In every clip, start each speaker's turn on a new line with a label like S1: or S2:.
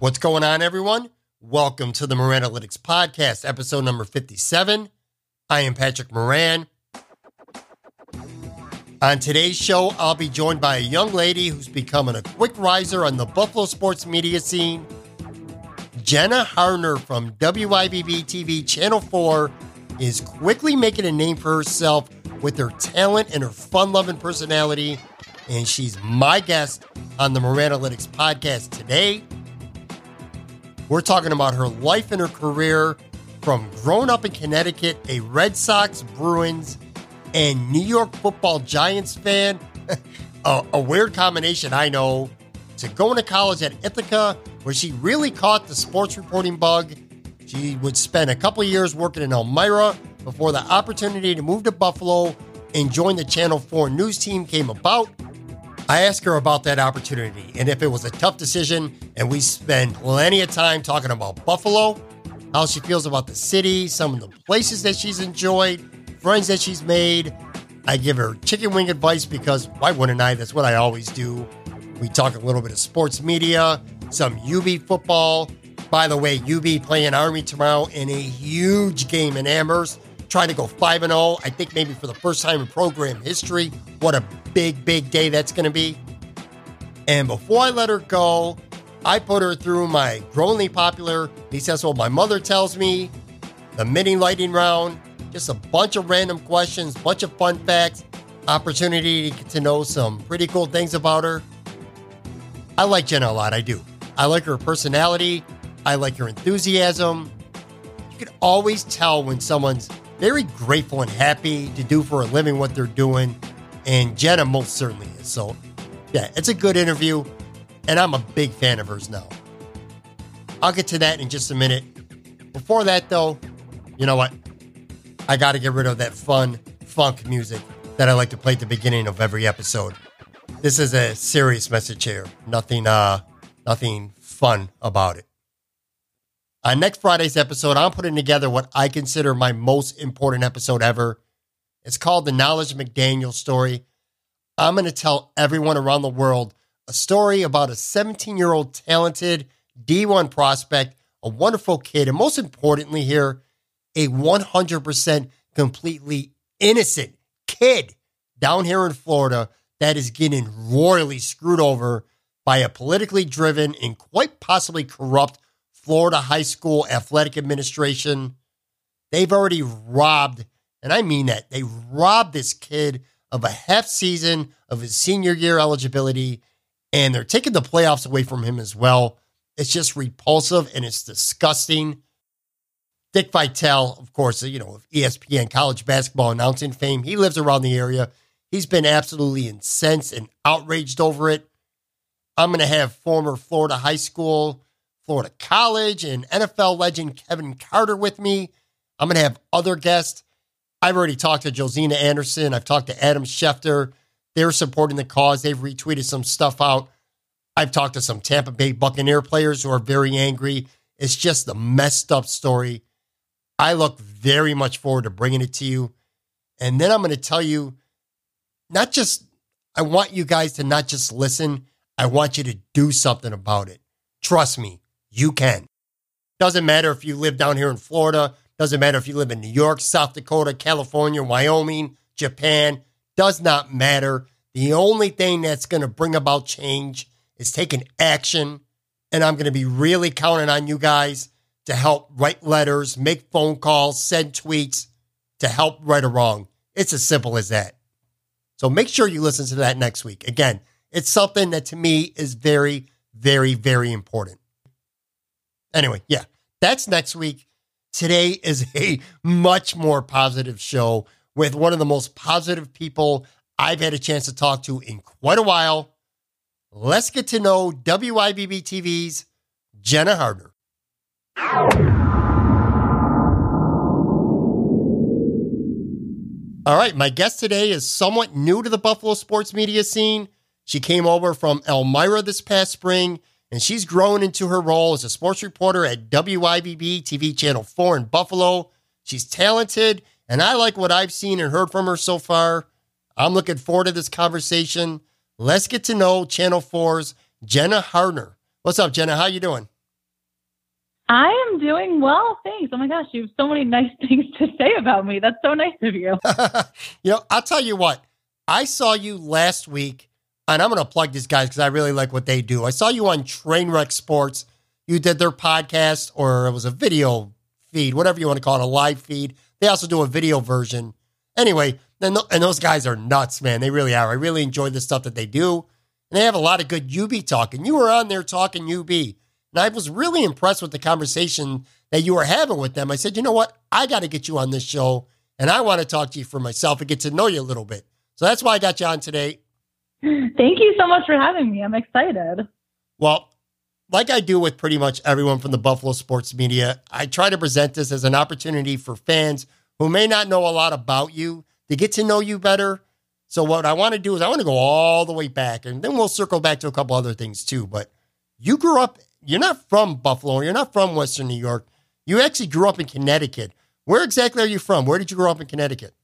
S1: What's going on, everyone? Welcome to the Moran Analytics Podcast, episode number 57. I am Patrick Moran. On today's show, I'll be joined by a young lady who's becoming a quick riser on the Buffalo sports media scene. Jenna Harner from WIVB TV Channel 4 is quickly making a name for herself with her talent and her fun loving personality. And she's my guest on the Moran Analytics podcast today. We're talking about her life and her career from growing up in Connecticut, a Red Sox, Bruins, and New York football Giants fan. a, a, weird combination, I know. To going to college at Ithaca, where she really caught the sports reporting bug. She would spend a couple years working in Elmira before the opportunity to move to Buffalo and join the Channel 4 news team came about. I asked her about that opportunity and if it was a tough decision, and we spend plenty of time talking about Buffalo, how she feels about the city, some of the places that she's enjoyed, friends that she's made. I give her chicken wing advice because why wouldn't I? That's what I always do. We talk a little bit of sports media, some UB football. By the way, UB playing Army tomorrow in a huge game in Amherst trying to go 5 and 0. I think maybe for the first time in program history. What a big, big day that's going to be. And before I let her go, I put her through my growingly popular, he says, well, my mother tells me, the mini lighting round, just a bunch of random questions, bunch of fun facts, opportunity to get to know some pretty cool things about her. I like Jenna a lot, I do. I like her personality, I like her enthusiasm. You can always tell when someone's very grateful and happy to do for a living what they're doing. And Jenna most certainly is. So, yeah, it's a good interview. And I'm a big fan of hers now. I'll get to that in just a minute. Before that, though, you know what? I got to get rid of that fun funk music that I like to play at the beginning of every episode. This is a serious message here. Nothing, uh, nothing fun about it. On next Friday's episode, I'm putting together what I consider my most important episode ever. It's called The Knowledge McDaniel Story. I'm going to tell everyone around the world a story about a 17 year old talented D1 prospect, a wonderful kid, and most importantly, here, a 100% completely innocent kid down here in Florida that is getting royally screwed over by a politically driven and quite possibly corrupt Florida High School Athletic Administration. They've already robbed, and I mean that, they robbed this kid of a half season of his senior year eligibility, and they're taking the playoffs away from him as well. It's just repulsive and it's disgusting. Dick Vitale, of course, you know, ESPN college basketball announcing fame, he lives around the area. He's been absolutely incensed and outraged over it. I'm going to have former Florida high school Florida College and NFL legend Kevin Carter with me. I'm going to have other guests. I've already talked to Josina Anderson. I've talked to Adam Schefter. They're supporting the cause. They've retweeted some stuff out. I've talked to some Tampa Bay Buccaneer players who are very angry. It's just a messed up story. I look very much forward to bringing it to you. And then I'm going to tell you not just, I want you guys to not just listen, I want you to do something about it. Trust me, you can. Doesn't matter if you live down here in Florida, doesn't matter if you live in New York, South Dakota, California, Wyoming, Japan, does not matter. The only thing that's going to bring about change is taking action. And I'm going to be really counting on you guys to help write letters, make phone calls, send tweets to help right or wrong. It's as simple as that. So make sure you listen to that next week. Again, it's something that to me is very, very, very important. Anyway, yeah, that's next week. Today is a much more positive show with one of the most positive people I've had a chance to talk to in quite a while. Let's get to know WIVB TV's Jenna Harner. All right, my guest today is somewhat new to the Buffalo sports media scene. She came over from Elmira this past spring, and she's grown into her role as a sports reporter at WIVB TV Channel 4 in Buffalo. She's talented, and I like what I've seen and heard from her so far. I'm looking forward to this conversation. Let's get to know Channel 4's Jenna Harner. What's up, Jenna? How you doing?
S2: I am doing well, thanks. Oh my gosh, you have so many nice things to say about me. That's so nice of you.
S1: you know, I'll tell you what. I saw you last week, and I'm going to plug these guys because I really like what they do. I saw you on Trainwreck Sports. You did their podcast, or it was a video feed, whatever you want to call it, a live feed. They also do a video version. Anyway, and, and those guys are nuts, man. They really are. I really enjoy the stuff that they do. And they have a lot of good UB talking. You were on there talking UB. And I was really impressed with the conversation that you were having with them. I said, you know what? I got to get you on this show and I want to talk to you for myself and get to know you a little bit. So that's why I got you on today.
S2: Thank you so much for having me. I'm excited.
S1: Well, like I do with pretty much everyone from the Buffalo sports media, I try to present this as an opportunity for fans who may not know a lot about you to get to know you better. So what I want to do is I want to go all the way back and then we'll circle back to a couple other things too. But you grew up you're not from Buffalo. You're not from Western New York. You actually grew up in Connecticut. Where exactly are you from? Where did you grow up in Connecticut?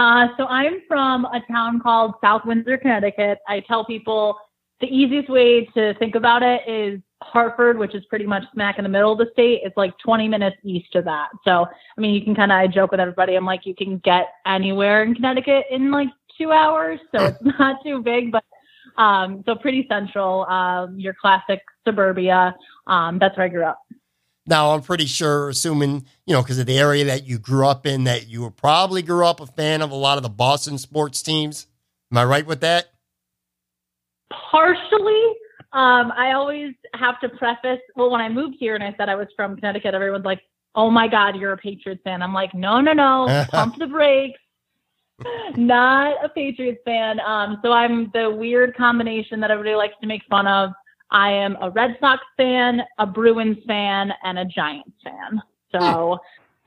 S2: Uh, so I'm from a town called South Windsor, Connecticut. I tell people the easiest way to think about it is Hartford, which is pretty much smack in the middle of the state. It's like 20 minutes east of that. So, I mean, you can kind of, I joke with everybody. I'm like, you can get anywhere in Connecticut in like two hours. So it's not too big, but um, so pretty central, um, your classic suburbia. Um, that's where I grew up.
S1: Now, I'm pretty sure, assuming, you know, because of the area that you grew up in, that you were probably grew up a fan of a lot of the Boston sports teams. Am I right with that?
S2: Partially. Um, I always have to preface, well, when I moved here and I said I was from Connecticut, everyone's like, oh my God, you're a Patriots fan. I'm like, no, no, no, pump the brakes. Not a Patriots fan. Um, so I'm the weird combination that everybody likes to make fun of. I am a Red Sox fan, a Bruins fan, and a Giants fan. So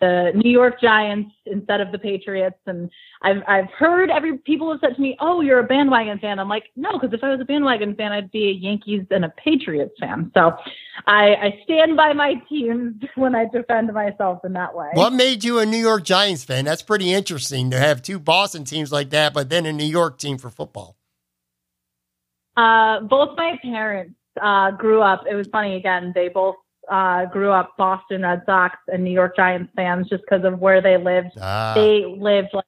S2: the New York Giants instead of the Patriots. And I've I've heard every people have said to me, "Oh, you're a bandwagon fan." I'm like, no, because if I was a bandwagon fan, I'd be a Yankees and a Patriots fan. So I, I stand by my teams when I defend myself in that way.
S1: What made you a New York Giants fan? That's pretty interesting to have two Boston teams like that, but then a New York team for football.
S2: Uh, both my parents uh, grew up. It was funny again. They both uh, grew up Boston Red Sox and New York Giants fans just because of where they lived. Ah. They lived like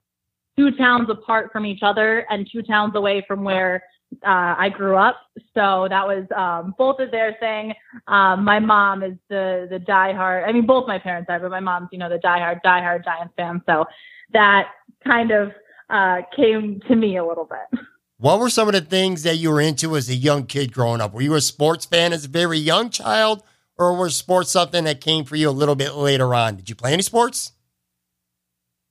S2: two towns apart from each other and two towns away from where uh, I grew up. So that was um, both of their thing. Um, my mom is the the diehard. I mean, both my parents are, but my mom's you know the diehard diehard Giants fan. So that kind of uh, came to me a little bit.
S1: What were some of the things that you were into as a young kid growing up? Were you a sports fan as a very young child, or was sports something that came for you a little bit later on? Did you play any sports?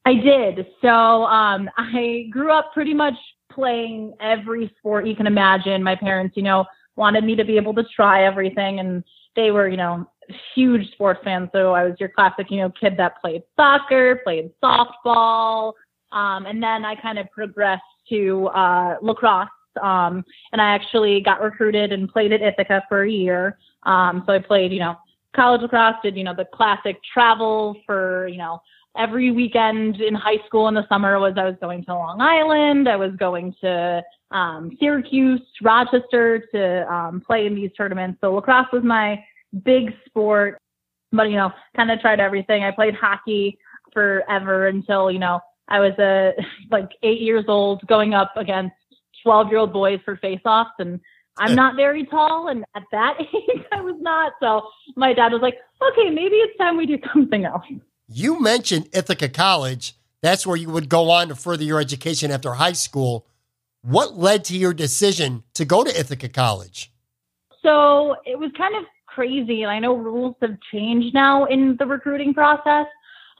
S2: I did. So um, I grew up pretty much playing every sport you can imagine. My parents, you know, wanted me to be able to try everything, and they were, you know, huge sports fans. So I was your classic, you know, kid that played soccer, played softball, um, and then I kind of progressed to uh, lacrosse. Um, and I actually got recruited and played at Ithaca for a year. Um, so I played, you know, college lacrosse, did, you know, the classic travel for, you know, every weekend in high school in the summer was I was going to Long Island. I was going to um, Syracuse, Rochester to um, play in these tournaments. So lacrosse was my big sport, but, you know, kind of tried everything. I played hockey forever until, you know, I was a like eight years old going up against 12 year old boys for face offs and I'm not very tall. And at that age, I was not. So my dad was like, okay, maybe it's time we do something else.
S1: You mentioned Ithaca College. That's where you would go on to further your education after high school. What led to your decision to go to Ithaca College?
S2: So it was kind of crazy. And I know rules have changed now in the recruiting process.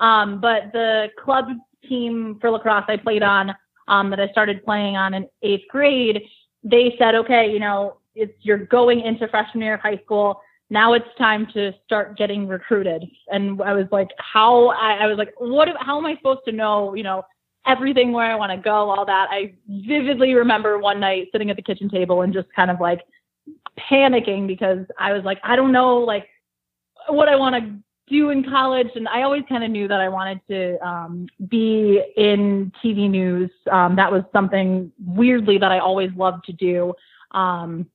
S2: Um, but the club team for lacrosse I played on, um, that I started playing on in eighth grade, they said, okay, you know, it's you're going into freshman year of high school. Now it's time to start getting recruited. And I was like, how? I, I was like, what? How am I supposed to know? You know, everything where I want to go, all that. I vividly remember one night sitting at the kitchen table and just kind of like panicking because I was like, I don't know, like what I want to do in college. And I always kind of knew that I wanted to um, be in TV news. Um, that was something weirdly that I always loved to do. Um,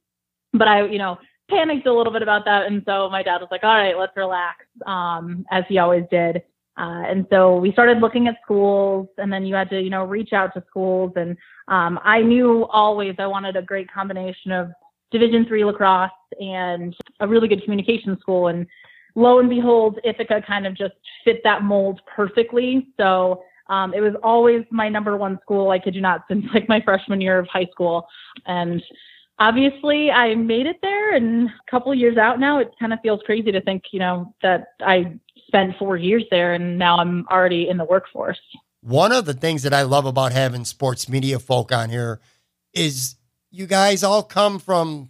S2: but I, you know, panicked a little bit about that. And so my dad was like, all right, let's relax, um, as he always did. Uh, and so we started looking at schools and then you had to, you know, reach out to schools. And um, I knew always I wanted a great combination of Division three lacrosse and a really good communication school. And lo and behold, Ithaca kind of just fit that mold perfectly. So um, it was always my number one school. I kid you not, since like my freshman year of high school. And obviously, I made it there. And a couple years out now, it kind of feels crazy to think, you know, that I spent four years there and now I'm already in the workforce.
S1: One of the things that I love about having sports media folk on here is you guys all come from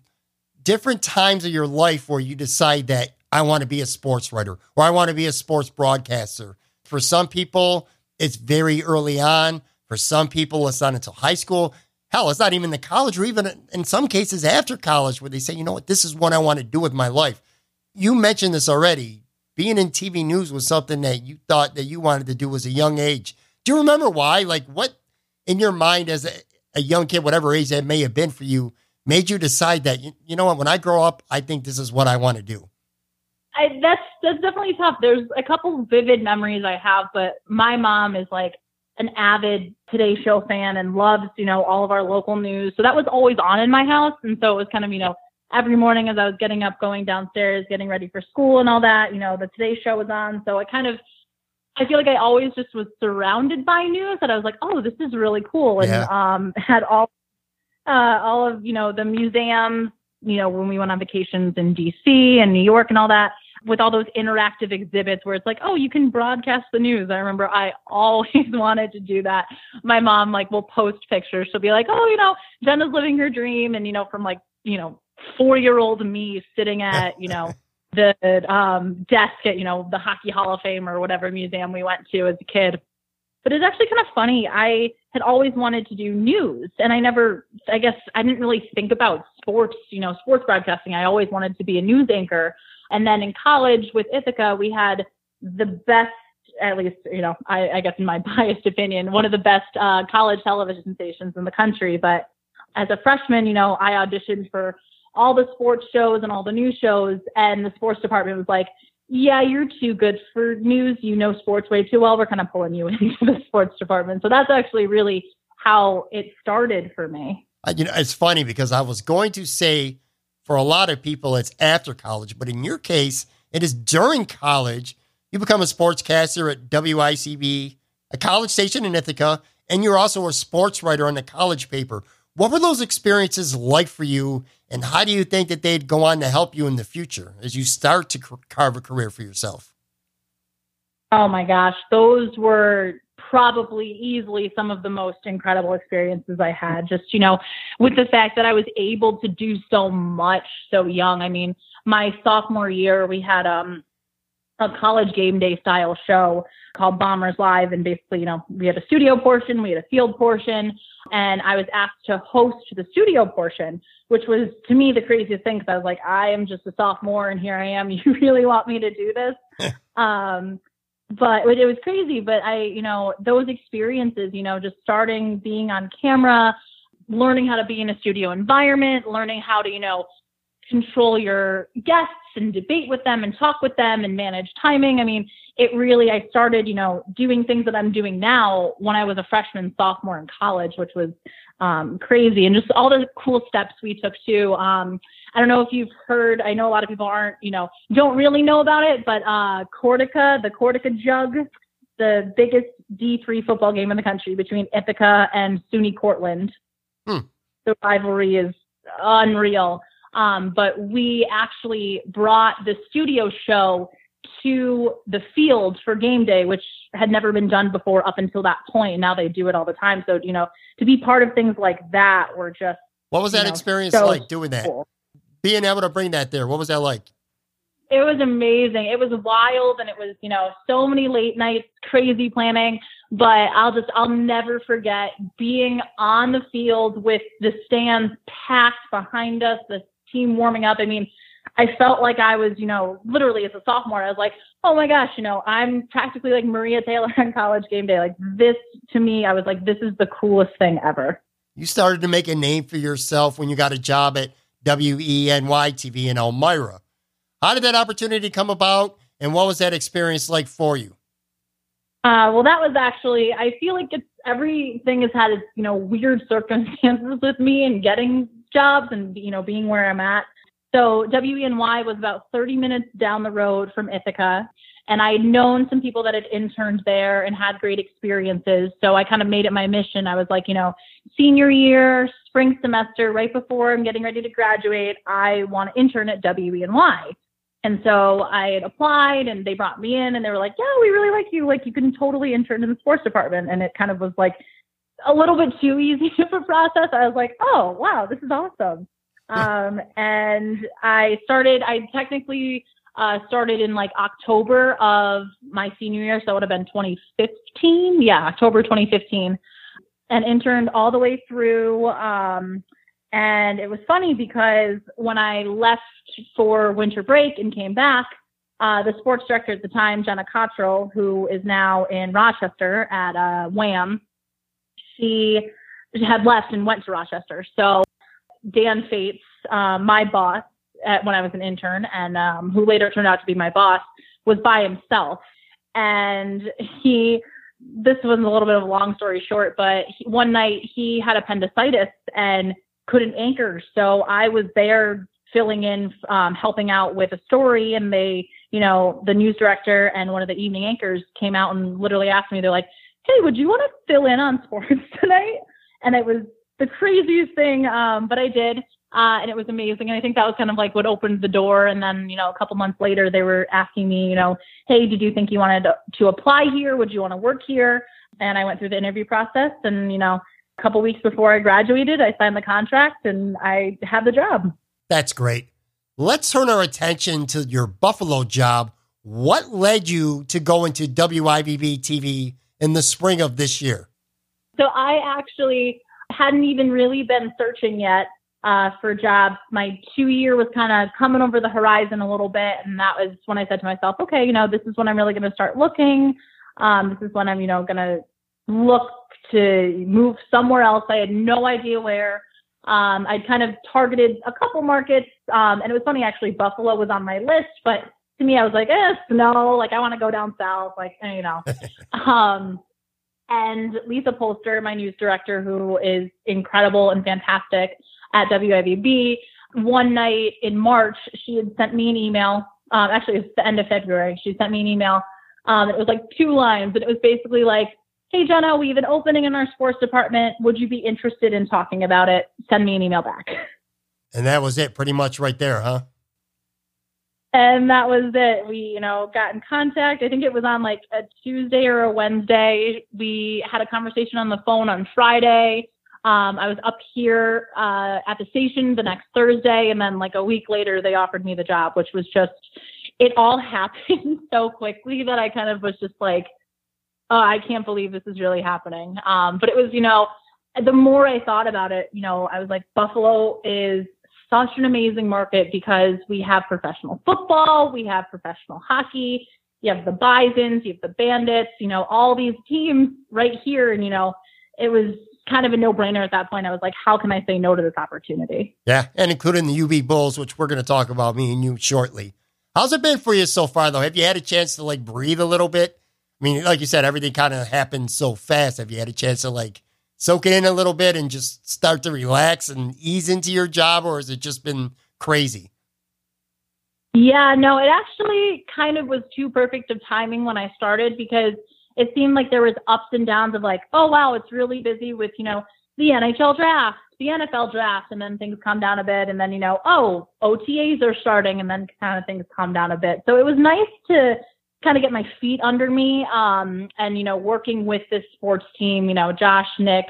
S1: different times of your life where you decide that I want to be a sports writer or I want to be a sports broadcaster. For some people, it's very early on. For some people, it's not until high school. Hell, it's not even the college or even in some cases after college where they say, you know what, this is what I want to do with my life. You mentioned this already. Being in TV news was something that you thought that you wanted to do as a young age. Do you remember why? Like what in your mind as a, a young kid, whatever age that may have been for you, made you decide that, you, you know what, when I grow up, I think this is what I want to do?
S2: I, that's that's definitely tough. There's a couple vivid memories I have, but my mom is like an avid Today Show fan and loves you know all of our local news. So that was always on in my house, and so it was kind of you know every morning as I was getting up, going downstairs, getting ready for school and all that. You know the Today Show was on, so I kind of I feel like I always just was surrounded by news that I was like, oh, this is really cool, and yeah. um, had all uh, all of you know the museums. You know when we went on vacations in D.C. and New York and all that with all those interactive exhibits where it's like, oh, you can broadcast the news. I remember I always wanted to do that. My mom like will post pictures. She'll be like, oh, you know, Jenna's living her dream, and you know, from like you know, four year old me sitting at you know the um, desk at you know the Hockey Hall of Fame or whatever museum we went to as a kid. But it's actually kind of funny. I had always wanted to do news, and I never, I guess, I didn't really think about sports, you know, sports broadcasting. I always wanted to be a news anchor. And then in college with Ithaca, we had the best, at least, you know, I, I guess in my biased opinion, one of the best uh, college television stations in the country. But as a freshman, you know, I auditioned for all the sports shows and all the news shows, and the sports department was like, yeah, you're too good for news. You know sports way too well. We're kind of pulling you into the sports department. So that's actually really how it started for me.
S1: Uh, you know, it's funny because I was going to say for a lot of people, it's after college, but in your case, it is during college. You become a sportscaster at WICB, a college station in Ithaca, and you're also a sports writer on the college paper. What were those experiences like for you, and how do you think that they'd go on to help you in the future as you start to carve a career for yourself?
S2: Oh my gosh, those were probably easily some of the most incredible experiences I had. Just, you know, with the fact that I was able to do so much so young. I mean, my sophomore year, we had um, a college game day style show called Bombers Live. And basically, you know, we had a studio portion, we had a field portion, and I was asked to host the studio portion, which was to me the craziest thing because I was like, I am just a sophomore and here I am. You really want me to do this? um, but it was crazy. But I, you know, those experiences, you know, just starting being on camera, learning how to be in a studio environment, learning how to, you know, control your guests and debate with them and talk with them and manage timing. I mean, it really, I started, you know, doing things that I'm doing now when I was a freshman, sophomore in college, which was um, crazy. And just all the cool steps we took too. Um, I don't know if you've heard, I know a lot of people aren't, you know, don't really know about it, but uh, Cortaca, the Cortaca Jug, the biggest D3 football game in the country between Ithaca and SUNY Cortland.
S1: Hmm.
S2: The rivalry is unreal. Um, but we actually brought the studio show to the field for game day, which had never been done before up until that point. Now they do it all the time. So, you know, to be part of things like that were just.
S1: What was that
S2: know,
S1: experience
S2: so
S1: like doing that?
S2: cool.
S1: Being able to bring that there. What was that like?
S2: It was amazing. It was wild and it was, you know, so many late nights, crazy planning. But I'll just, I'll never forget being on the field with the stands packed behind us, the team warming up. I mean, I felt like I was, you know, literally as a sophomore, I was like, oh my gosh, you know, I'm practically like Maria Taylor on college game day. Like this to me, I was like, this is the coolest thing ever.
S1: You started to make a name for yourself when you got a job at WENY TV in Elmira. How did that opportunity come about, and what was that experience like for you?
S2: Uh, well, that was actually, I feel like it's everything has had its, you know, weird circumstances with me and getting jobs and, you know, being where I'm at. So WENY was about 30 minutes down the road from Ithaca. And I had known some people that had interned there and had great experiences. So I kind of made it my mission. I was like, you know, senior year, spring semester, right before I'm getting ready to graduate, I want to intern at WENY. And so I had applied and they brought me in and they were like, yeah, we really like you. Like you can totally intern in the sports department. And it kind of was like a little bit too easy of a process. I was like, oh, wow, this is awesome. Um, and I started, I technically uh, started in like October of my senior year. So it would have been 2015. Yeah, October 2015. And interned all the way through. Um, and it was funny because when I left for winter break and came back, uh, the sports director at the time, Jenna Cottrell, who is now in Rochester at uh, Wham, she had left and went to Rochester. So Dan Fates, uh, my boss at, when I was an intern, and um, who later turned out to be my boss, was by himself. And he, this was a little bit of a long story short, but he, one night he had appendicitis and couldn't anchor. So I was there filling in, um, helping out with a story. And they, you know, the news director and one of the evening anchors came out and literally asked me, they're like, hey, would you want to fill in on sports tonight? And it was the craziest thing, um, but I did. Uh, and it was amazing. And I think that was kind of like what opened the door. And then, you know, a couple months later, they were asking me, you know, hey, did you think you wanted to, to apply here? Would you want to work here? And I went through the interview process. And, you know, a couple weeks before I graduated, I signed the contract and I had the job.
S1: That's great. Let's turn our attention to your Buffalo job. What led you to go into WIVB TV in the spring of this year?
S2: So I actually hadn't even really been searching yet uh, for jobs. My two year was kind of coming over the horizon a little bit. And that was when I said to myself, okay, you know, this is when I'm really going to start looking. Um, this is when I'm, you know, going to look to move somewhere else. I had no idea where. Um, I'd kind of targeted a couple markets. Um, and it was funny, actually, Buffalo was on my list, but to me, I was like, eh, no, like I want to go down south, like, eh, you know. um, and Lisa Polster, my news director, who is incredible and fantastic at WIVB, one night in March, she had sent me an email. Um, actually, it was the end of February. She sent me an email. Um, it was like two lines, and it was basically like, "Hey Jenna, we have an opening in our sports department. Would you be interested in talking about it? Send me an email back."
S1: And that was it, pretty much right there, huh?
S2: And that was it. We, you know, got in contact. I think it was on like a Tuesday or a Wednesday. We had a conversation on the phone on Friday. Um, I was up here uh, at the station the next Thursday, and then like a week later, they offered me the job, which was just it all happened so quickly that I kind of was just like, oh, I can't believe this is really happening. Um, but it was, you know, the more I thought about it, you know, I was like, Buffalo is such an amazing market because we have professional football, we have professional hockey, you have the Bisons, you have the Bandits, you know, all these teams right here. And, you know, it was kind of a no brainer at that point. I was like, how can I say no to this opportunity?
S1: Yeah. And including the UB Bulls, which we're going to talk about, me and you shortly. How's it been for you so far, though? Have you had a chance to like breathe a little bit? I mean, like you said, everything kind of happened so fast. Have you had a chance to like soak it in a little bit and just start to relax and ease into your job, or has it just been crazy?
S2: Yeah, no, it actually kind of was too perfect of timing when I started because it seemed like there was ups and downs of like, oh wow, it's really busy with, you know, the NHL draft, the NFL draft, and then things calm down a bit, and then, you know, oh, OTAs are starting, and then kind of things calm down a bit. So it was nice to kind of get my feet under me, um, and, you know, working with this sports team, you know, Josh, Nick,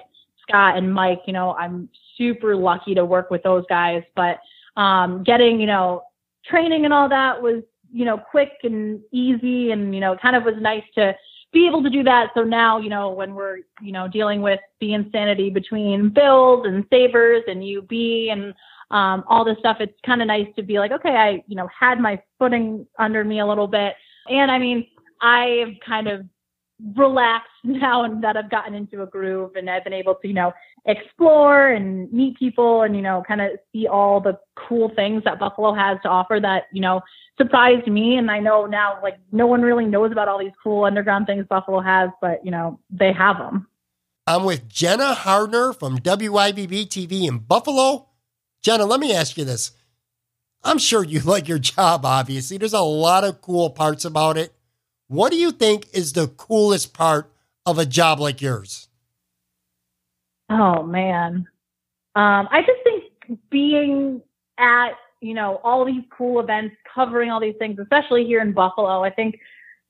S2: Scott, and Mike, you know, I'm super lucky to work with those guys, but um, getting, you know, training and all that was, you know, quick and easy and, you know, kind of was nice to be able to do that. So now, you know, when we're, you know, dealing with the insanity between Bills and Sabres and UB and um, all this stuff, it's kind of nice to be like, okay, I, you know, had my footing under me a little bit. And I mean, I've kind of relaxed now and that I've gotten into a groove and I've been able to, you know, explore and meet people and, you know, kind of see all the cool things that Buffalo has to offer that, you know, surprised me. And I know now, like, no one really knows about all these cool underground things Buffalo has, but, you know, they have them.
S1: I'm with Jenna Harner from WIVB TV in Buffalo. Jenna, let me ask you this. I'm sure you like your job, obviously. There's a lot of cool parts about it. What do you think is the coolest part of a job like yours?
S2: Oh man. Um, I just think being at, you know, all these cool events, covering all these things, especially here in Buffalo, I think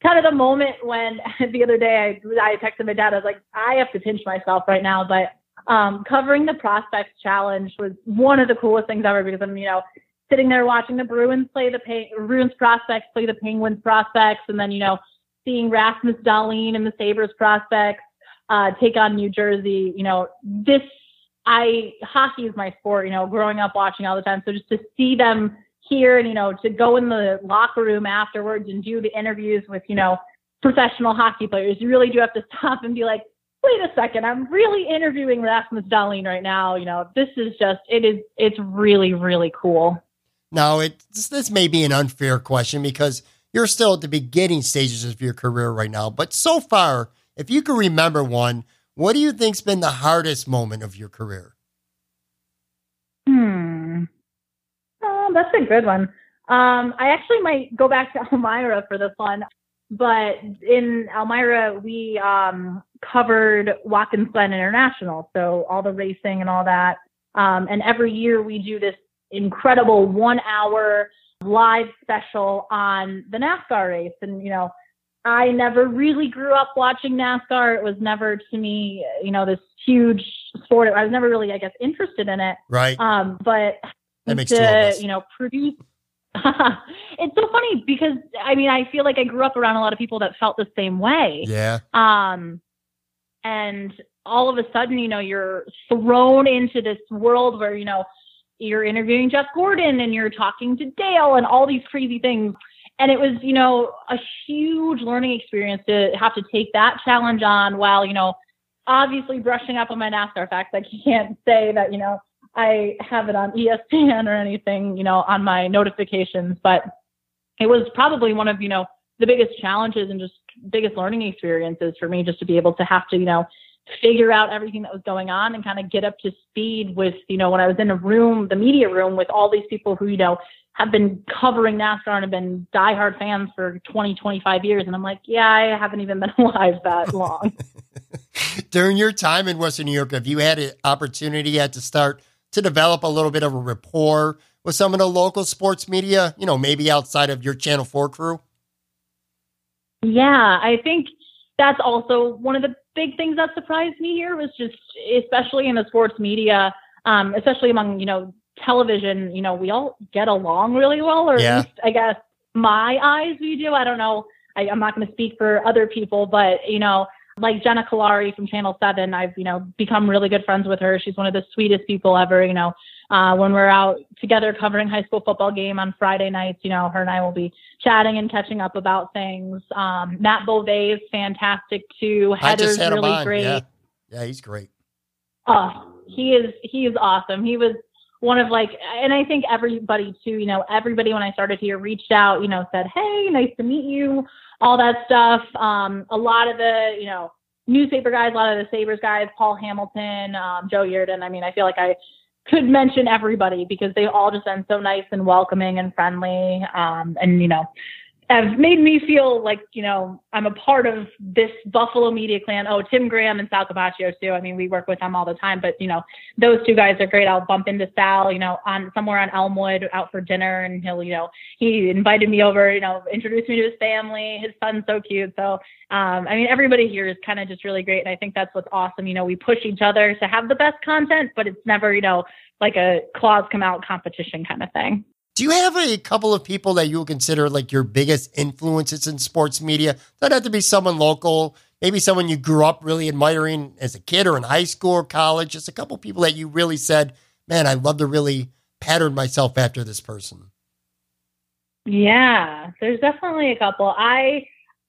S2: kind of the moment when the other day I, I texted my dad, I was like, I have to pinch myself right now, but um, covering the prospects challenge was one of the coolest things ever because I'm, you know, sitting there watching the Bruins play the Bruins prospects play the Penguins prospects, and then you know seeing Rasmus Dahlin and the Sabres prospects uh, take on New Jersey. You know, this I hockey is my sport. You know, growing up watching all the time, so just to see them here and you know to go in the locker room afterwards and do the interviews with you know professional hockey players, you really do have to stop and be like, wait a second, I'm really interviewing Rasmus Dahlin right now. You know, this is just it is it's really really cool.
S1: Now, it this may be an unfair question because you're still at the beginning stages of your career right now. But so far, if you can remember one, what do you think's been the hardest moment of your career?
S2: Hmm. Oh, that's a good one. Um, I actually might go back to Elmira for this one, but in Elmira we um, covered Watkins Glen International, so all the racing and all that. Um, and every year we do this incredible one hour live special on the NASCAR race. And, you know, I never really grew up watching NASCAR. It was never to me, you know, this huge sport. I was never really, I guess, interested in it.
S1: Right.
S2: Um, but
S1: that makes to,
S2: you know, produce. it's so funny because I mean I feel like I grew up around a lot of people that felt the same way.
S1: Yeah.
S2: Um, and all of a sudden, you know, you're thrown into this world where you know you're interviewing Jeff Gordon and you're talking to Dale and all these crazy things. And it was, you know, a huge learning experience to have to take that challenge on while, you know, obviously brushing up on my NASCAR facts. I can't say that, you know, I have it on ESPN or anything, you know, on my notifications, but it was probably one of, you know, the biggest challenges and just biggest learning experiences for me just to be able to have to, you know, figure out everything that was going on and kind of get up to speed with, you know, when I was in a room, the media room with all these people who, you know, have been covering NASCAR and have been diehard fans for 20, 25 years. And I'm like, yeah, I haven't even been alive that long.
S1: During your time in Western New York, have you had an opportunity yet to start to develop a little bit of a rapport with some of the local sports media, you know, maybe outside of your Channel 4 crew?
S2: Yeah, I think that's also one of the big things that surprised me here was just, especially in the sports media, um, especially among, you know, television, you know, we all get along really well, or
S1: yeah.
S2: at least I guess my eyes we do. I don't know. I, I'm not going to speak for other people, but, you know, like Jenna Kalari from Channel 7, I've, you know, become really good friends with her. She's one of the sweetest people ever, you know. Uh, when we're out together covering high school football game on Friday nights, you know, her and I will be chatting and catching up about things. Um, Matt Bove is fantastic too. Heather's really great.
S1: Yeah. yeah, he's great.
S2: Oh, he is he is awesome. He was one of like, and I think everybody too, you know, everybody when I started here reached out, you know, said, Hey, nice to meet you, all that stuff. Um, a lot of the, you know, newspaper guys, a lot of the Sabres guys, Paul Hamilton, um, Joe Yerdon. I mean, I feel like I could mention everybody because they all just been so nice and welcoming and friendly. Um, and, you know, have made me feel like, you know, I'm a part of this Buffalo media clan. Oh, Tim Graham and Sal Capaccio too. I mean, we work with them all the time, but you know, those two guys are great. I'll bump into Sal, you know, on somewhere on Elmwood out for dinner and he'll, you know, he invited me over, you know, introduced me to his family. His son's so cute. So, um, I mean, everybody here is kind of just really great. And I think that's what's awesome. You know, we push each other to have the best content, but it's never, you know, like a claws come out competition kind of thing.
S1: Do you have a couple of people that you would consider like your biggest influences in sports media? That have to be someone local, maybe someone you grew up really admiring as a kid or in high school or college. Just a couple of people that you really said, man, I love to really pattern myself after this person.
S2: Yeah, there's definitely a couple. I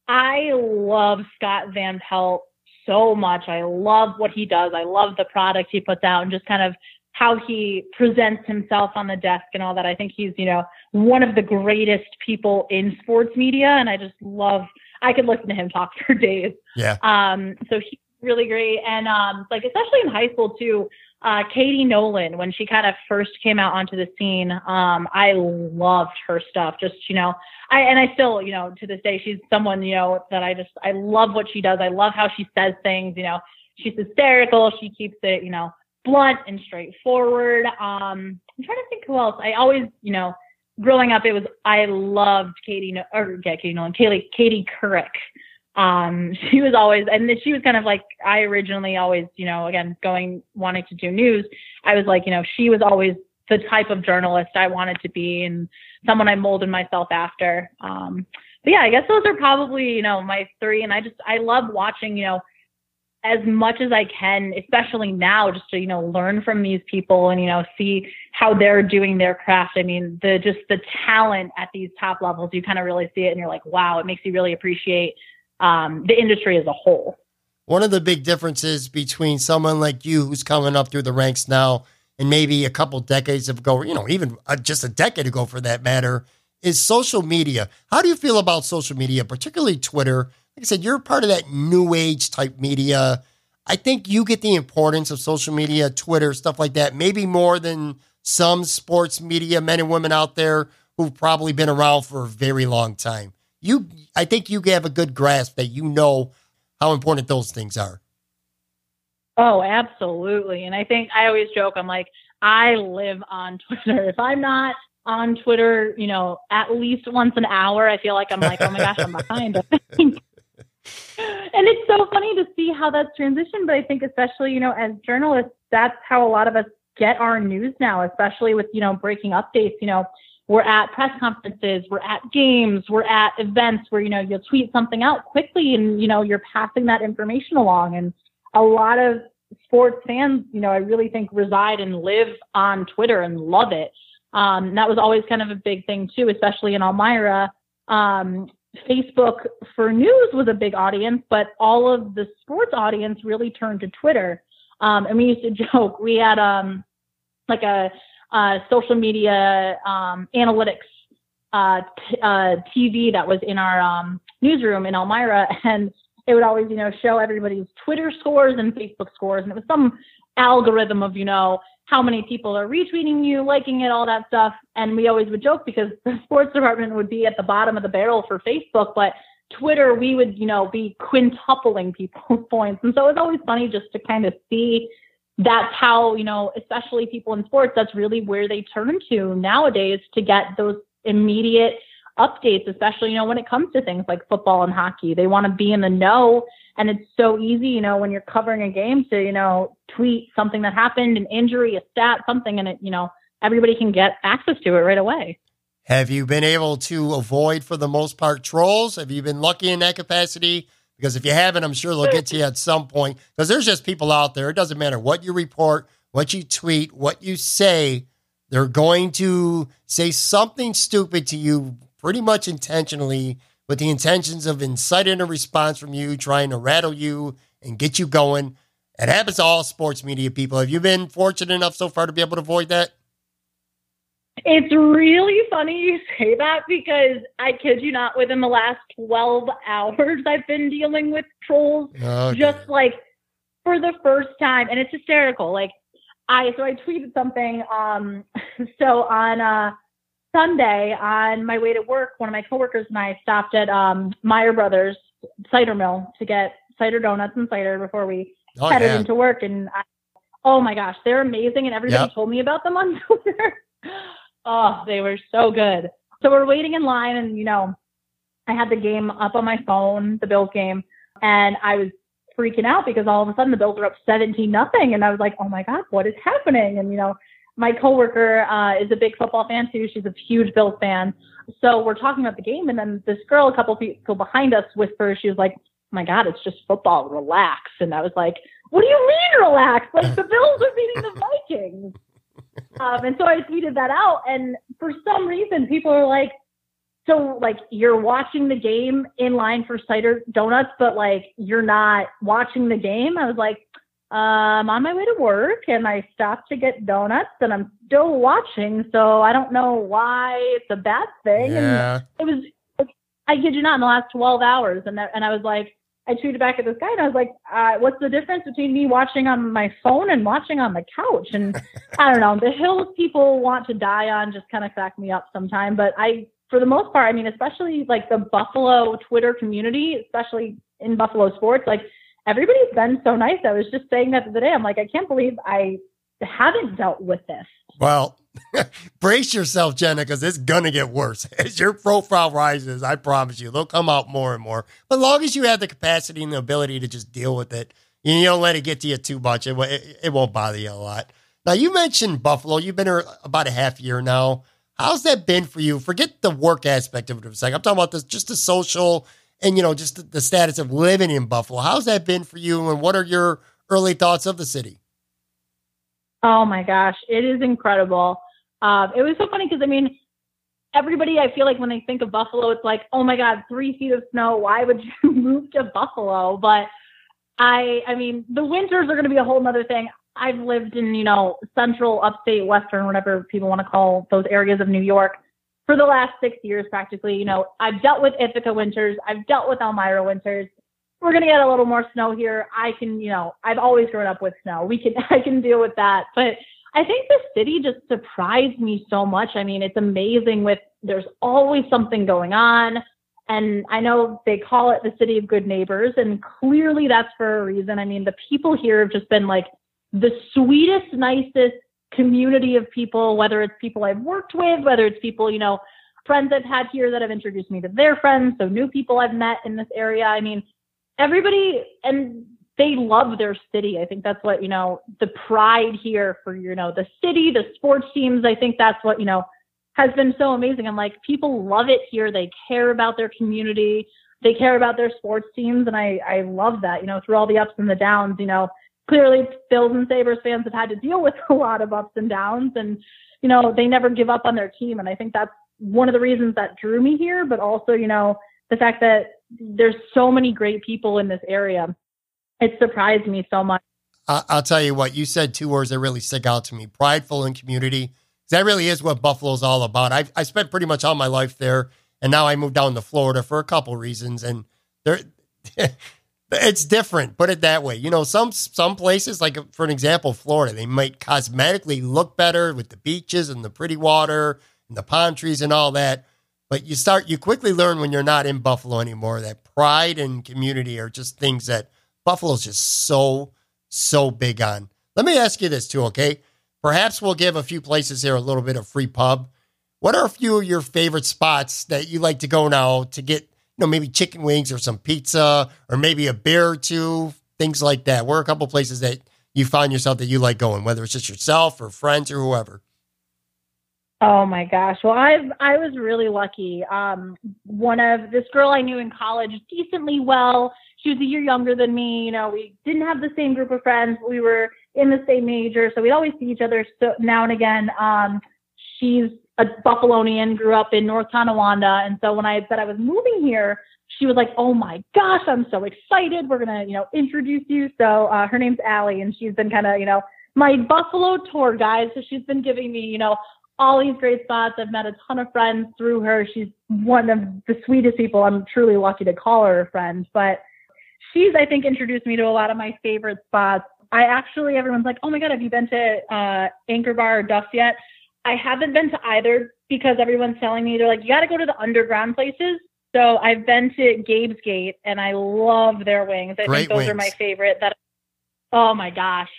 S2: I love Scott Van Pelt so much. I love what he does. I love the product he puts out and just kind of how he presents himself on the desk and all that. I think he's, you know, one of the greatest people in sports media. And I just love, I could listen to him talk for days.
S1: Yeah.
S2: Um, so he's really great. And, um, like, especially in high school too, uh, Katie Nolan, when she kind of first came out onto the scene, um, I loved her stuff. Just, you know, I, and I still, you know, to this day, she's someone, you know, that I just, I love what she does. I love how she says things, you know, she's hysterical. She keeps it, you know, blunt and straightforward. Um, I'm trying to think who else. I always, you know, growing up, it was I loved Katie or yeah, Katie Nolan, Katie Katie Couric. Um, she was always, and she was kind of like I originally always, you know, again going wanting to do news. I was like, you know, she was always the type of journalist I wanted to be, and someone I molded myself after. Um, but yeah, I guess those are probably, you know, my three. And I just I love watching, you know as much as I can, especially now, just to, you know, learn from these people and, you know, see how they're doing their craft. I mean, the just the talent at these top levels, you kind of really see it and you're like, wow, it makes you really appreciate um, the industry as a whole.
S1: One of the big differences between someone like you who's coming up through the ranks now and maybe a couple decades ago, you know, even uh, just a decade ago for that matter, is social media. How do you feel about social media, particularly Twitter? Like I said, you're part of that new age type media. I think you get the importance of social media, Twitter, stuff like that, maybe more than some sports media men and women out there who've probably been around for a very long time. You, I think you have a good grasp that you know how important those things are.
S2: Oh, absolutely. And I think I always joke, I'm like, I live on Twitter. If I'm not on Twitter, you know, at least once an hour, I feel like I'm like, oh my gosh, I'm behind. and it's so funny to see how that's transitioned. But I think, especially, you know, as journalists, that's how a lot of us get our news now, especially with, you know, breaking updates. You know, we're at press conferences, we're at games, we're at events where, you know, you'll tweet something out quickly and, you know, you're passing that information along. And a lot of sports fans, you know, I really think reside and live on Twitter and love it. Um, that was always kind of a big thing too, especially in Elmira. Um, Facebook for news was a big audience, but all of the sports audience really turned to Twitter. Um, and we used to joke we had um, like a, social media um, analytics uh, t- uh, TV that was in our um, newsroom in Elmira, and it would always, you know, show everybody's Twitter scores and Facebook scores, and it was some algorithm of, you know, how many people are retweeting you, liking it, all that stuff. And we always would joke because the sports department would be at the bottom of the barrel for Facebook, but Twitter, we would, you know, be quintupling people's points. And so it's always funny just to kind of see that's how, you know, especially people in sports, that's really where they turn to nowadays to get those immediate updates, especially, you know, when it comes to things like football and hockey. They want to be in the know and it's so easy, you know, when you're covering a game to, you know, tweet something that happened, an injury, a stat, something, and it, you know, everybody can get access to it right away.
S1: Have you been able to avoid, for the most part, trolls? Have you been lucky in that capacity? Because if you haven't, I'm sure they'll get to you at some point. Because there's just people out there. It doesn't matter what you report, what you tweet, what you say. They're going to say something stupid to you pretty much intentionally with the intentions of inciting a response from you, trying to rattle you and get you going. It happens to all sports media people. Have you been fortunate enough so far to be able to avoid that?
S2: It's really funny you say that because I kid you not, within the last 12 hours, I've been dealing with trolls.
S1: Okay.
S2: Just like for the first time, and it's hysterical. Like, I, so I tweeted something. Um, so on, uh, Sunday on my way to work, one of my coworkers and I stopped at um, Mayer Brothers cider mill to get cider donuts and cider before we
S1: oh,
S2: headed
S1: yeah.
S2: into work. And I, oh my gosh, they're amazing. And everybody
S1: Yep.
S2: told me about them on Twitter. oh, they were so good. So we're waiting in line, and you know, I had the game up on my phone, the Bills game, and I was freaking out because all of a sudden the Bills were up 17 nothing, and I was like, oh my god, what is happening? And you know, my coworker uh, is a big football fan too. She's a huge Bills fan. So we're talking about the game, and then this girl, a couple people behind us, whispers, she was like, oh my god, it's just football, relax. And I was like, what do you mean relax? Like the Bills are beating the Vikings. Um, and so I tweeted that out, and for some reason, people are like, "So, like, you're watching the game in line for cider donuts, but like, you're not watching the game." I was like, "I'm on my way to work, and I stopped to get donuts, and I'm still watching, so I don't know why it's a bad thing." And
S1: Yeah.
S2: it was, I kid you not, in the last 12 hours, and that, and I was like, I tweeted back at this guy, and I was like, uh, "What's the difference between me watching on my phone and watching on the couch?" And I don't know. The hills people want to die on just kind of crack me up sometime. But I, for the most part, I mean, especially like the Buffalo Twitter community, especially in Buffalo sports, like everybody's been so nice. I was just saying that the other day. I'm like, I can't believe I haven't dealt with this.
S1: Well, brace yourself, Jenna, because it's gonna get worse as your profile rises. I promise you, they'll come out more and more. But long as you have the capacity and the ability to just deal with it, you don't let it get to you too much, it, it, it won't bother you a lot. Now, you mentioned Buffalo. You've been here about a half year now. How's that been for you? Forget the work aspect of it for a second. I'm talking about this, just the social and you know, just the, the status of living in Buffalo. How's that been for you? And what are your early thoughts of the city?
S2: Oh my gosh, it is incredible. Um, it was so funny because I mean, everybody I feel like when they think of Buffalo, it's like, oh my God, three feet of snow. Why would you move to Buffalo? But I, I mean, the winters are going to be a whole nother thing. I've lived in, you know, central, upstate, western, whatever people want to call those areas of New York for the last six years practically. You know, I've dealt with Ithaca winters. I've dealt with Elmira winters. We're to get a little more snow here. I can, you know, I've always grown up with snow. We can, I can deal with that. But I think the city just surprised me so much. I mean, it's amazing with, there's always something going on. And I know they call it the city of good neighbors, and clearly that's for a reason. I mean, the people here have just been like the sweetest, nicest community of people, whether it's people I've worked with, whether it's people, you know, friends I've had here that have introduced me to their friends, so new people I've met in this area. I mean, everybody, and they love their city. I think that's what, you know, the pride here for, you know, the city, the sports teams. I think that's what, you know, has been so amazing. I'm like, people love it here. They care about their community. They care about their sports teams. And I, I love that, you know, through all the ups and the downs, you know, clearly Bills and Sabres fans have had to deal with a lot of ups and downs and, you know, they never give up on their team. And I think that's one of the reasons that drew me here, but also, you know, the fact that there's so many great people in this area. It surprised me so much.
S1: I'll tell you what, you said two words that really stick out to me prideful and community. That really is what Buffalo's all about. I I spent pretty much all my life there, and now I moved down to Florida for a couple reasons, and there, it's different. Put it that way. You know, some some places, like for an example, Florida, they might cosmetically look better with the beaches and the pretty water and the palm trees and all that. But you start, you quickly learn when you're not in Buffalo anymore that pride and community are just things that Buffalo's just so so big on. Let me ask you this too, okay? Perhaps we'll give a few places here a little bit of free pub. What are a few of your favorite spots that you like to go now to get, know, maybe chicken wings or some pizza or maybe a beer or two, things like that? Where a couple places that you find yourself that you like going, whether it's just yourself or friends or whoever?
S2: Oh my gosh. Well, I've I was really lucky. Um, one of this girl I knew in college decently well. She was a year younger than me. You know, we didn't have the same group of friends. We were in the same major, so we'd always see each other so now and again. Um, she's a Buffalonian, grew up in North Tonawanda, and so when I said I was moving here, she was like, "Oh my gosh, I'm so excited! We're gonna, you know, introduce you." So uh, her name's Allie, and she's been kind of, you know, my Buffalo tour guide. So she's been giving me, you know, all these great spots. I've met a ton of friends through her. She's one of the sweetest people. I'm truly lucky to call her a friend. But she's, I think, introduced me to a lot of my favorite spots. I actually, everyone's like, oh my God, have you been to uh, Anchor Bar or Duff's yet? I haven't been to either because everyone's telling me they're like, you got to go to the underground places. So I've been to Gabe's Gate and I love their wings. I
S1: Great
S2: think those
S1: wings.
S2: are my favorite. That oh my gosh,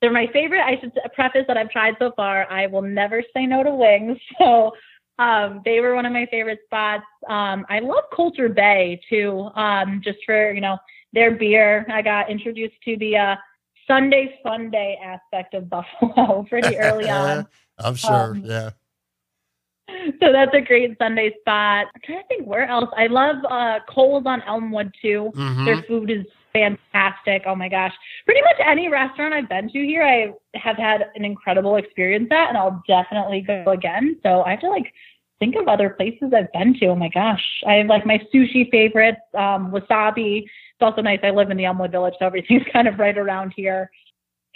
S2: they're my favorite. I should preface that I've tried so far. I will never say no to wings. So um, they were one of my favorite spots. Um, I love Colter Bay too, um, just for you know their beer. I got introduced to the uh, Sunday Fun Day aspect of Buffalo pretty early on.
S1: I'm sure.
S2: Um,
S1: yeah.
S2: so that's a great Sunday spot. I'm trying to think where else. I love uh Cole's on Elmwood too.
S1: Mhm.
S2: Their food is fantastic. Oh my gosh. Pretty much any restaurant I've been to here I have had an incredible experience at and I'll definitely go again. So I have to like think of other places I've been to. Oh my gosh. I have like my sushi favorites, um, wasabi. Also nice. I live in the Elmwood Village, so everything's kind of right around here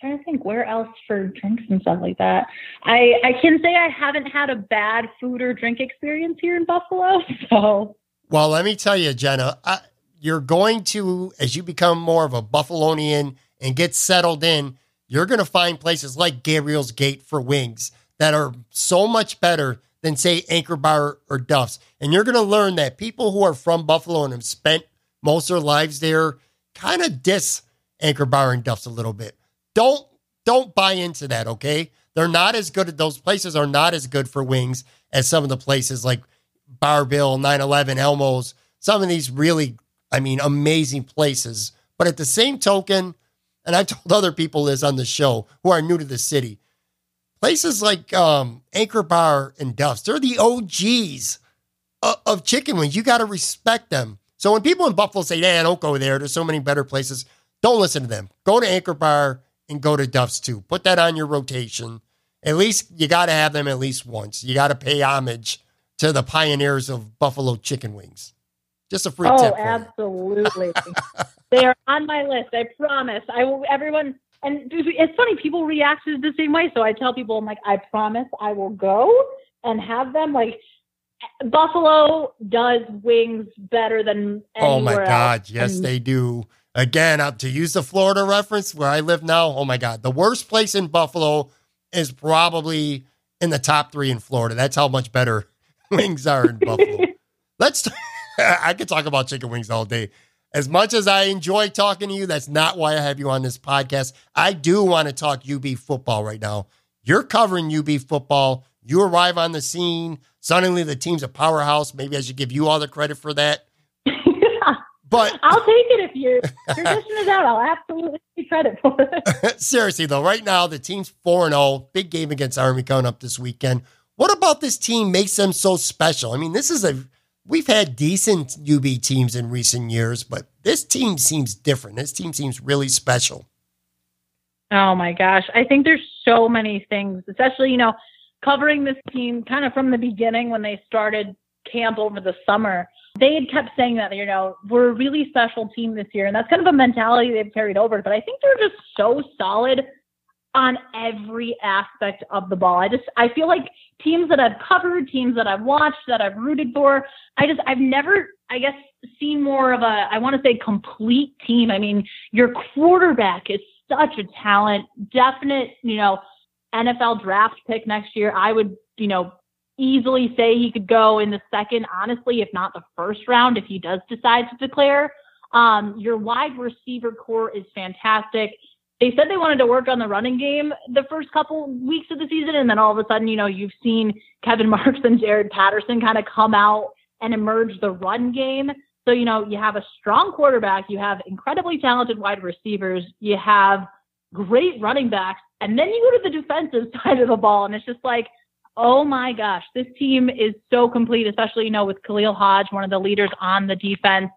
S2: trying to think where else for drinks and stuff like that. I I can say I haven't had a bad food or drink experience here in Buffalo. So
S1: Well, let me tell you, Jenna, I, you're going to, as you become more of a Buffalonian and get settled in, you're going to find places like Gabriel's Gate for wings that are so much better than, say, Anchor Bar or Duff's. And you're going to learn that people who are from Buffalo and have spent most of their lives there kind of diss Anchor Bar and Duff's a little bit. Don't don't buy into that, okay? They're not as good at those places are not as good for wings as some of the places like Bar-Bill, 911, Elmo's, some of these really, I mean, amazing places. But at the same token, and I've told other people this on the show who are new to the city, places like um, Anchor Bar and Duff's, they're the OGs of chicken wings. You got to respect them. So when people in Buffalo say, "Yeah, don't go there," there's so many better places. Don't listen to them. Go to Anchor Bar and go to Duff's too. Put that on your rotation. At least you got to have them at least once. You got to pay homage to the pioneers of Buffalo chicken wings. Just a free
S2: Oh,
S1: tip. you.
S2: absolutely. they are on my list. I promise. I will everyone and it's funny, people react to the same way. So I tell people, I'm like, I promise I will go and have them. Like Buffalo does wings better than
S1: Oh my God.
S2: else.
S1: Yes,
S2: And
S1: they do. Again, uh, to use the Florida reference where I live now, oh my God. The worst place in Buffalo is probably in the top three in Florida. That's how much better wings are in Buffalo. Let's, I could talk about chicken wings all day. As much as I enjoy talking to you, that's not why I have you on this podcast. I do want to talk UB football right now. You're covering UB football. You arrive on the scene. Suddenly the team's a powerhouse. Maybe I should give you all the credit for that. But
S2: I'll take it if you your tradition is out. I'll absolutely take credit for it.
S1: seriously though, right now the team's 4 and 0. Big game against Army coming up this weekend. What about this team makes them so special? I mean, this is a we've had decent UB teams in recent years, but this team seems different. This team seems really special.
S2: Oh my gosh. I think there's so many things, especially, you know, covering this team kind of from the beginning when they started camp over the summer. They had kept saying that, you know, we're a really special team this year. And that's kind of a mentality they've carried over. But I think they're just so solid on every aspect of the ball. I just, I feel like teams that I've covered, teams that I've watched, that I've rooted for, I just, I've never, I guess, seen more of a, I want to say complete team. I mean, your quarterback is such a talent, definite, you know, NFL draft pick next year. I would, you know, easily say he could go in the second, honestly, if not the first round, if he does decide to declare. Um, your wide receiver corps is fantastic. They said they wanted to work on the running game the first couple weeks of the season, and then all of a sudden, you know, you've seen Kevin Marks and Jaret Patterson kind of come out and emerge the run game. So, you know, you have a strong quarterback, you have incredibly talented wide receivers, you have great running backs, and then you go to the defensive side of the ball, and it's just like, oh my gosh, this team is so complete, especially, you know, with Khalil Hodge, one of the leaders on the defense.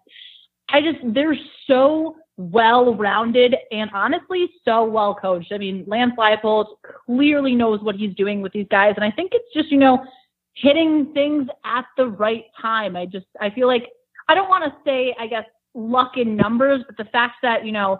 S2: I just, they're so well rounded and honestly so well coached. I mean, Lance Leipold clearly knows what he's doing with these guys. And I think it's just, you know, hitting things at the right time. I just, I feel like, I don't want to say, I guess, luck in numbers, but the fact that, you know,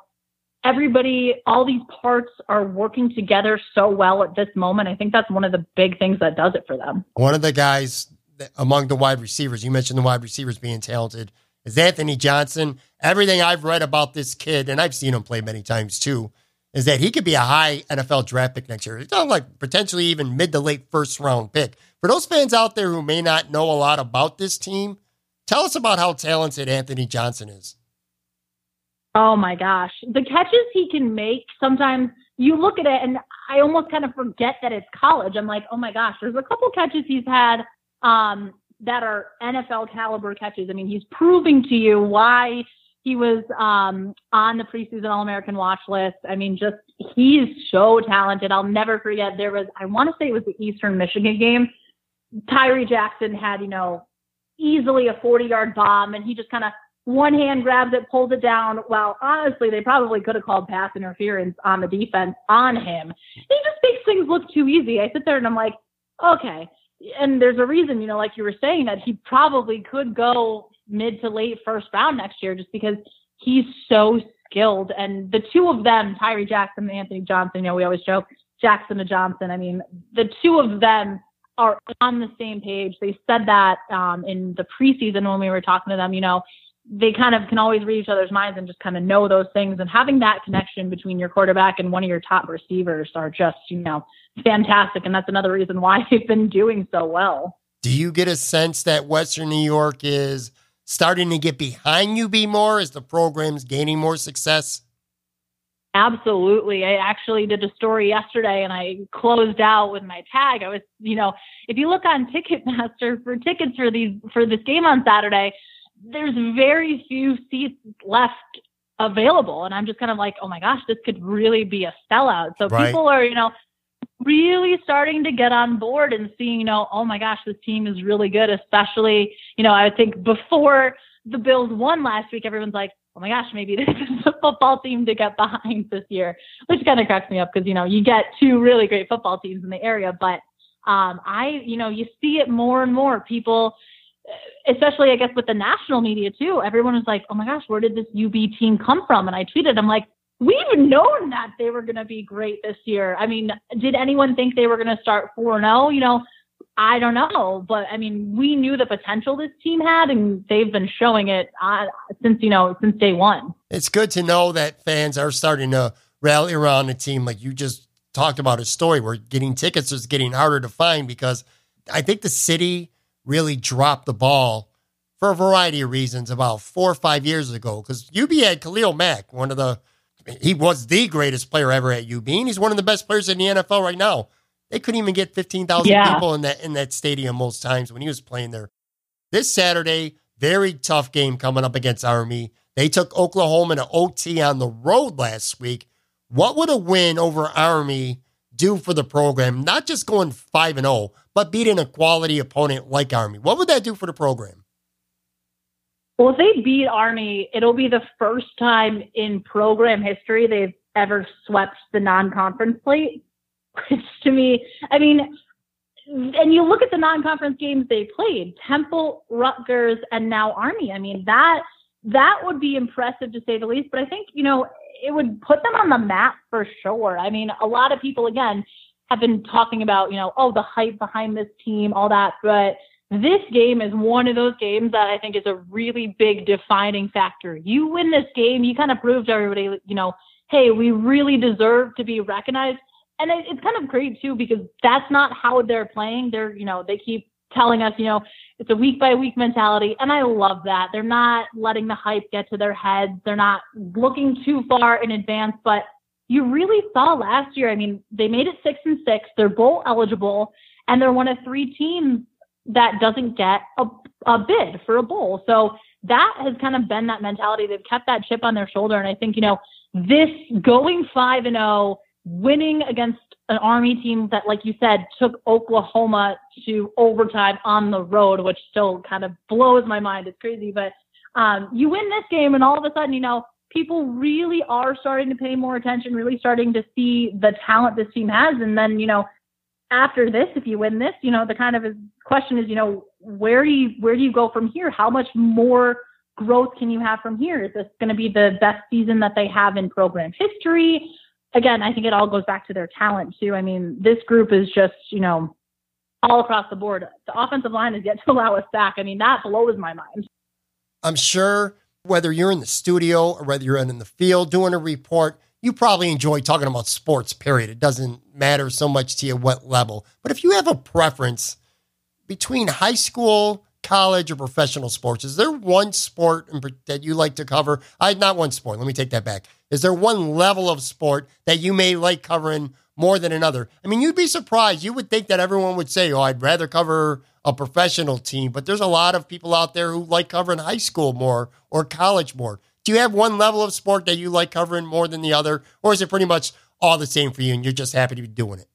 S2: everybody, all these parts are working together so well at this moment. I think that's one of the big things that does it for them.
S1: One of the guys among the wide receivers, you mentioned the wide receivers being talented, is Anthony Johnson. Everything I've read about this kid, and I've seen him play many times too, is that he could be a high NFL draft pick next year. It's not like potentially even mid to late first round pick. For those fans out there who may not know a lot about this team, tell us about how talented Anthony Johnson is.
S2: Oh my gosh. The catches he can make, sometimes you look at it and I almost kind of forget that it's college. I'm like, oh my gosh, there's a couple catches he's had um, that are NFL caliber catches. I mean, he's proving to you why he was um, on the preseason All American watch list. I mean, just he's so talented. I'll never forget. There was, I want to say it was the Eastern Michigan game. Tyree Jackson had, you know, easily a 40 yard bomb, and he just kind of one hand grabs it, pulls it down. Well, honestly, they probably could have called pass interference on the defense on him. He just makes things look too easy. I sit there and I'm like, okay. And there's a reason, you know, like you were saying, that he probably could go mid to late first round next year just because he's so skilled. And the two of them, Tyree Jackson and Anthony Johnson, you know, we always joke Jackson to Johnson. I mean, the two of them are on the same page. They said that um, in the preseason when we were talking to them, you know, they kind of can always read each other's minds and just kind of know those things. And having that connection between your quarterback and one of your top receivers are just, you know, fantastic. And that's another reason why they've been doing so well.
S1: Do you get a sense that Western New York is starting to get behind UB more as the program's gaining more success?
S2: Absolutely. I actually did a story yesterday and I closed out with my tag. I was, you know, if you look on Ticketmaster for tickets for these for this game on Saturday, there's very few seats left available. And I'm just kind of like, oh my gosh, this could really be a sellout. So right. people are, you know, really starting to get on board and seeing, you know, oh my gosh, this team is really good, especially, you know, I think before the Bills won last week, everyone's like, oh my gosh, maybe this is a football team to get behind this year, which kind of cracks me up because, you know, you get two really great football teams in the area. But um, I, you know, you see it more and more. People, especially I guess with the national media too, everyone was like, "Oh my gosh, where did this UB team come from?" And I tweeted, "I'm like, we've known that they were going to be great this year. I mean, did anyone think they were going to start four and zero? Oh? You know, I don't know, but I mean, we knew the potential this team had, and they've been showing it uh, since you know since day one.
S1: It's good to know that fans are starting to rally around the team, like you just talked about a story where getting tickets is getting harder to find because I think the city really dropped the ball for a variety of reasons about four or five years ago. Because UB had Khalil Mack, one of the, he was the greatest player ever at UB, and he's one of the best players in the NFL right now. They couldn't even get fifteen thousand yeah. people in that in that stadium most times when he was playing there. This Saturday, very tough game coming up against Army. They took Oklahoma to OT on the road last week. What would a win over Army do for the program? Not just going five and zero, oh, but beating a quality opponent like Army. What would that do for the program?
S2: Well, if they beat Army, it'll be the first time in program history they've ever swept the non-conference slate. Which to me, I mean, and you look at the non-conference games they played: Temple, Rutgers, and now Army. I mean, that that would be impressive to say the least. But I think you know it would put them on the map for sure. I mean, a lot of people again have been talking about, you know, oh, the hype behind this team, all that. But this game is one of those games that I think is a really big defining factor. You win this game, you kind of prove to everybody, you know, hey, we really deserve to be recognized. And it's kind of great too because that's not how they're playing. They're, you know, they keep telling us, you know, it's a week by week mentality. And I love that. They're not letting the hype get to their heads. They're not looking too far in advance, but you really saw last year. I mean, they made it six and six. They're bowl eligible, and they're one of three teams that doesn't get a, a bid for a bowl. So that has kind of been that mentality. They've kept that chip on their shoulder, and I think you know this going five and oh, winning against an Army team that, like you said, took Oklahoma to overtime on the road, which still kind of blows my mind. It's crazy, but um, you win this game, and all of a sudden, you know, people really are starting to pay more attention, really starting to see the talent this team has. And then, you know, after this, if you win this, you know, the kind of question is, you know, where do you where do you go from here? How much more growth can you have from here? Is this going to be the best season that they have in program history? Again, I think it all goes back to their talent too. I mean, this group is just, you know, all across the board. The offensive line is yet to allow us back. I mean, that blows my mind.
S1: I'm sure whether you're in the studio or whether you're in the field doing a report, you probably enjoy talking about sports, period. It doesn't matter so much to you what level. But if you have a preference between high school, college, or professional sports, is there one sport that you like to cover? I not one sport. Let me take that back. Is there one level of sport that you may like covering more than another? I mean, you'd be surprised. You would think that everyone would say, "Oh, I'd rather cover a professional team," but there's a lot of people out there who like covering high school more or college more. Do you have one level of sport that you like covering more than the other, or is it pretty much all the same for you and you're just happy to be doing it?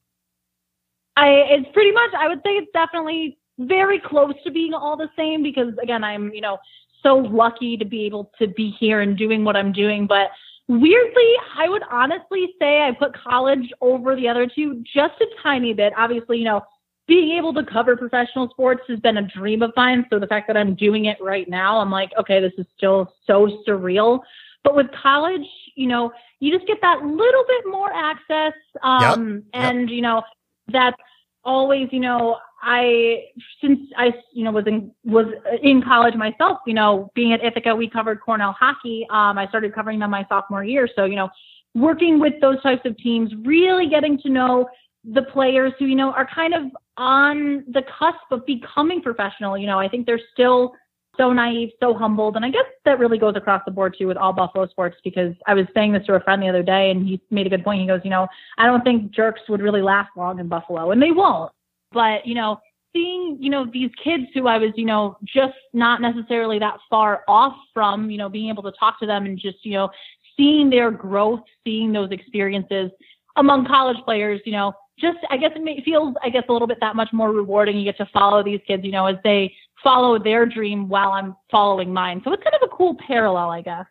S2: I it's pretty much I would say it's definitely very close to being all the same because again I'm you know so lucky to be able to be here and doing what I'm doing but weirdly I would honestly say I put college over the other two just a tiny bit obviously you know being able to cover professional sports has been a dream of mine so the fact that I'm doing it right now I'm like okay this is still so surreal but with college you know you just get that little bit more access um yep. and yep. you know that's always you know I since I you know was in was in college myself, you know, being at Ithaca, we covered Cornell hockey. Um, I started covering them my sophomore year, so you know, working with those types of teams, really getting to know the players who you know are kind of on the cusp of becoming professional. You know, I think they're still so naive, so humbled, and I guess that really goes across the board too with all Buffalo sports. Because I was saying this to a friend the other day, and he made a good point. He goes, you know, I don't think jerks would really last long in Buffalo, and they won't but you know seeing you know these kids who i was you know just not necessarily that far off from you know being able to talk to them and just you know seeing their growth seeing those experiences among college players you know just i guess it feels i guess a little bit that much more rewarding. You get to follow these kids you know as they follow their dream while i'm following mine. So it's kind of a cool parallel i guess.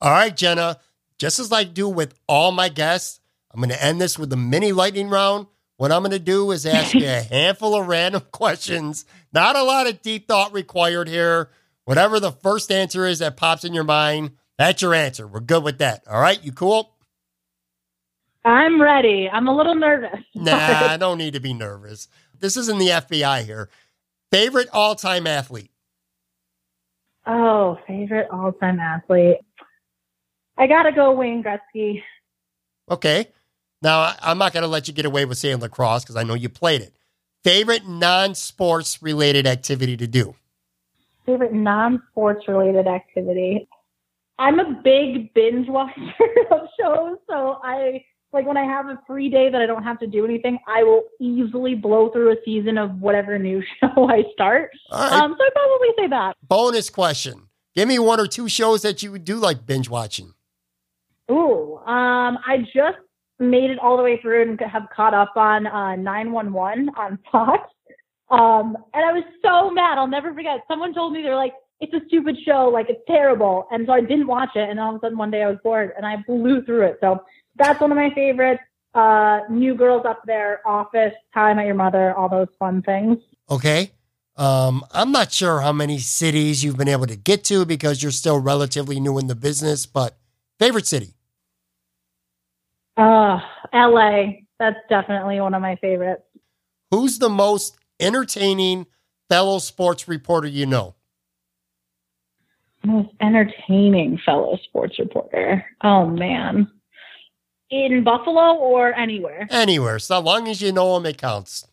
S1: All right jenna just as i do with all my guests i'm going to end this with a mini lightning round what I'm going to do is ask you a handful of random questions. Not a lot of deep thought required here. Whatever the first answer is that pops in your mind, that's your answer. We're good with that. All right, you cool?
S2: I'm ready. I'm a little nervous.
S1: nah, I don't need to be nervous. This isn't the FBI here. Favorite all time athlete?
S2: Oh, favorite all time athlete. I got to go Wayne Gretzky.
S1: Okay. Now, I'm not going to let you get away with saying lacrosse because I know you played it. Favorite non sports related activity to do?
S2: Favorite non sports related activity? I'm a big binge watcher of shows. So I, like, when I have a free day that I don't have to do anything, I will easily blow through a season of whatever new show I start. Right. Um, so I'd probably say that.
S1: Bonus question Give me one or two shows that you do like binge watching.
S2: Ooh, um, I just made it all the way through and have caught up on uh, 911 on Fox. Um, and I was so mad. I'll never forget. Someone told me they're like, it's a stupid show, like it's terrible. And so I didn't watch it. And all of a sudden one day I was bored and I blew through it. So that's one of my favorites. Uh, New Girls Up There, Office, Time at Your Mother, all those fun things.
S1: Okay. Um, I'm not sure how many cities you've been able to get to because you're still relatively new in the business, but favorite city?
S2: Uh, LA. That's definitely one of my favorites.
S1: Who's the most entertaining fellow sports reporter you know?
S2: Most entertaining fellow sports reporter. Oh man. In Buffalo or anywhere?
S1: Anywhere. So long as you know him, it counts.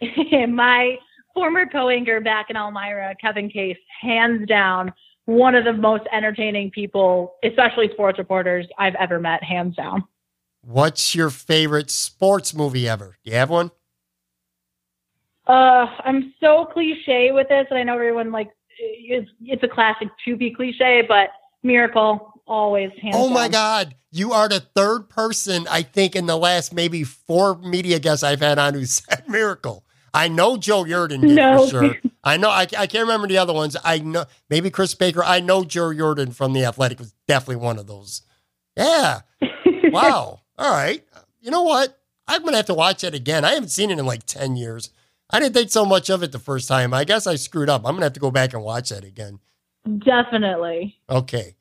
S2: my former co-anchor back in Elmira, Kevin Case, hands down, one of the most entertaining people, especially sports reporters I've ever met, hands down.
S1: What's your favorite sports movie ever? Do you have one?
S2: Uh, I'm so cliche with this, and I know everyone like it's it's a classic to be cliche, but Miracle always hands.
S1: Oh
S2: down.
S1: my God, you are the third person I think in the last maybe four media guests I've had on who said Miracle. I know Joe Yerdon did no. for sure. I know I, I can't remember the other ones. I know maybe Chris Baker. I know Joe Yerdon from the Athletic was definitely one of those. Yeah. wow. All right. You know what? I'm gonna have to watch it again. I haven't seen it in like ten years. I didn't think so much of it the first time. I guess I screwed up. I'm gonna have to go back and watch that again.
S2: Definitely.
S1: Okay.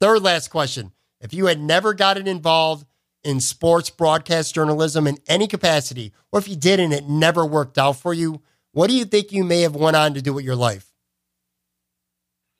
S1: Third last question. If you had never gotten involved in sports broadcast journalism in any capacity, or if you did and it never worked out for you, what do you think you may have went on to do with your life?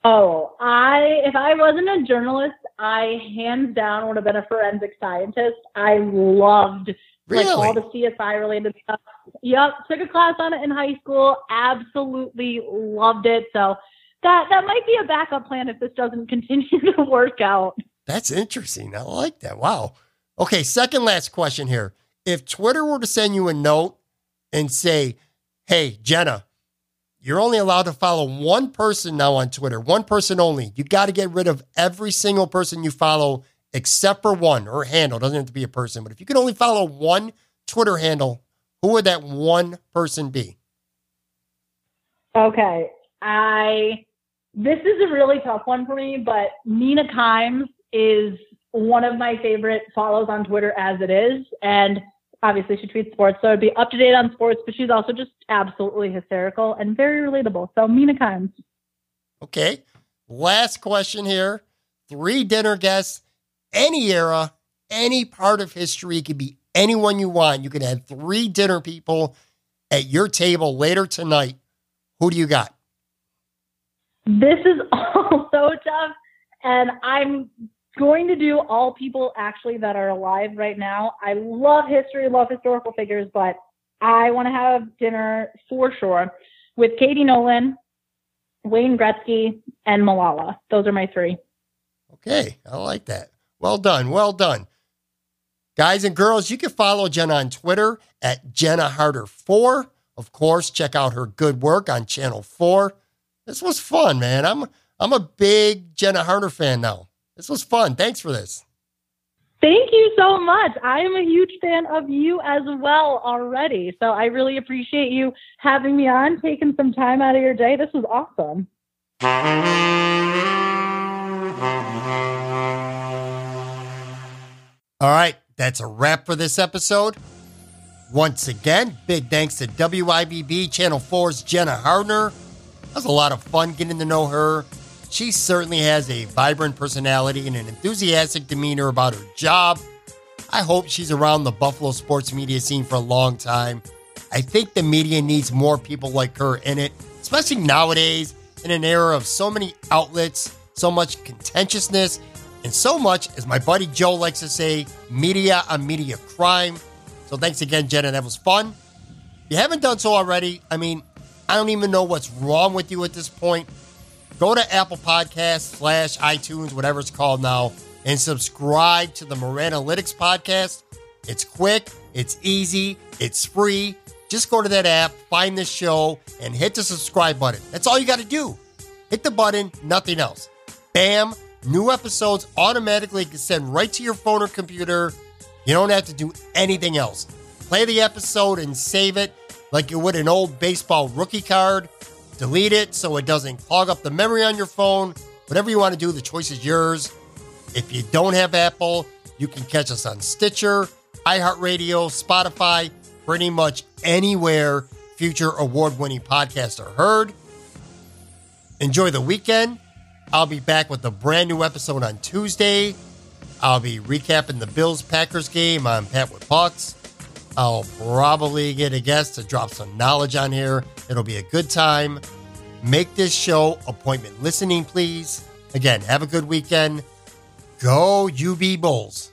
S2: Oh, I if I wasn't a journalist, I hands down would have been a forensic scientist. I loved
S1: Really?
S2: like all the CSI related stuff. Yep, took a class on it in high school. Absolutely loved it. So that that might be a backup plan if this doesn't continue to work out.
S1: That's interesting. I like that. Wow. Okay, second last question here. If Twitter were to send you a note and say, hey, Jenna, you're only allowed to follow one person now on Twitter, one person only. You got to get rid of every single person you follow except for one or handle. Doesn't have to be a person, but if you could only follow one Twitter handle, who would that one person be?
S2: Okay. I this is a really tough one for me, but Mina Kimes is one of my favorite follows on Twitter as it is. And obviously she tweets sports, so it'd be up to date on sports, but she's also just absolutely hysterical and very relatable. So Mina Kimes.
S1: Okay. Last question here. Three dinner guests, any era, any part of history. It could be anyone you want. You can have three dinner people at your table later tonight. Who do you got?
S2: This is all so tough. And I'm going to do all people actually that are alive right now. I love history, love historical figures, but I want to have dinner for sure with Katie Nolan, Wayne Gretzky, and Malala. Those are my three.
S1: Okay. I like that. Well done. Well done. Guys and girls, you can follow Jenna on Twitter at Jenna Harner4. Of course, check out her good work on Channel 4. This was fun, man. I'm I'm a big Jenna Harner fan now. This was fun. Thanks for this.
S2: Thank you so much. I am a huge fan of you as well already. So I really appreciate you having me on, taking some time out of your day. This was awesome.
S1: All right, that's a wrap for this episode. Once again, big thanks to WIVB Channel 4's Jenna Harner. That was a lot of fun getting to know her. She certainly has a vibrant personality and an enthusiastic demeanor about her job. I hope she's around the Buffalo sports media scene for a long time. I think the media needs more people like her in it, especially nowadays in an era of so many outlets, so much contentiousness, and so much, as my buddy Joe likes to say, media on media crime. So thanks again, Jenna. That was fun. If you haven't done so already, I mean, I don't even know what's wrong with you at this point. Go to Apple Podcasts slash iTunes, whatever it's called now, and subscribe to the Moranalytics podcast. It's quick, it's easy, it's free. Just go to that app, find the show, and hit the subscribe button. That's all you got to do. Hit the button, nothing else. Bam, new episodes automatically get sent right to your phone or computer. You don't have to do anything else. Play the episode and save it like you would an old baseball rookie card. Delete it so it doesn't clog up the memory on your phone. Whatever you want to do, the choice is yours. If you don't have Apple, you can catch us on Stitcher, iHeartRadio, Spotify, pretty much anywhere future award winning podcasts are heard. Enjoy the weekend. I'll be back with a brand new episode on Tuesday. I'll be recapping the Bills Packers game on Pat with Pucks. I'll probably get a guest to drop some knowledge on here. It'll be a good time. Make this show appointment listening, please. Again, have a good weekend. Go UB Bulls.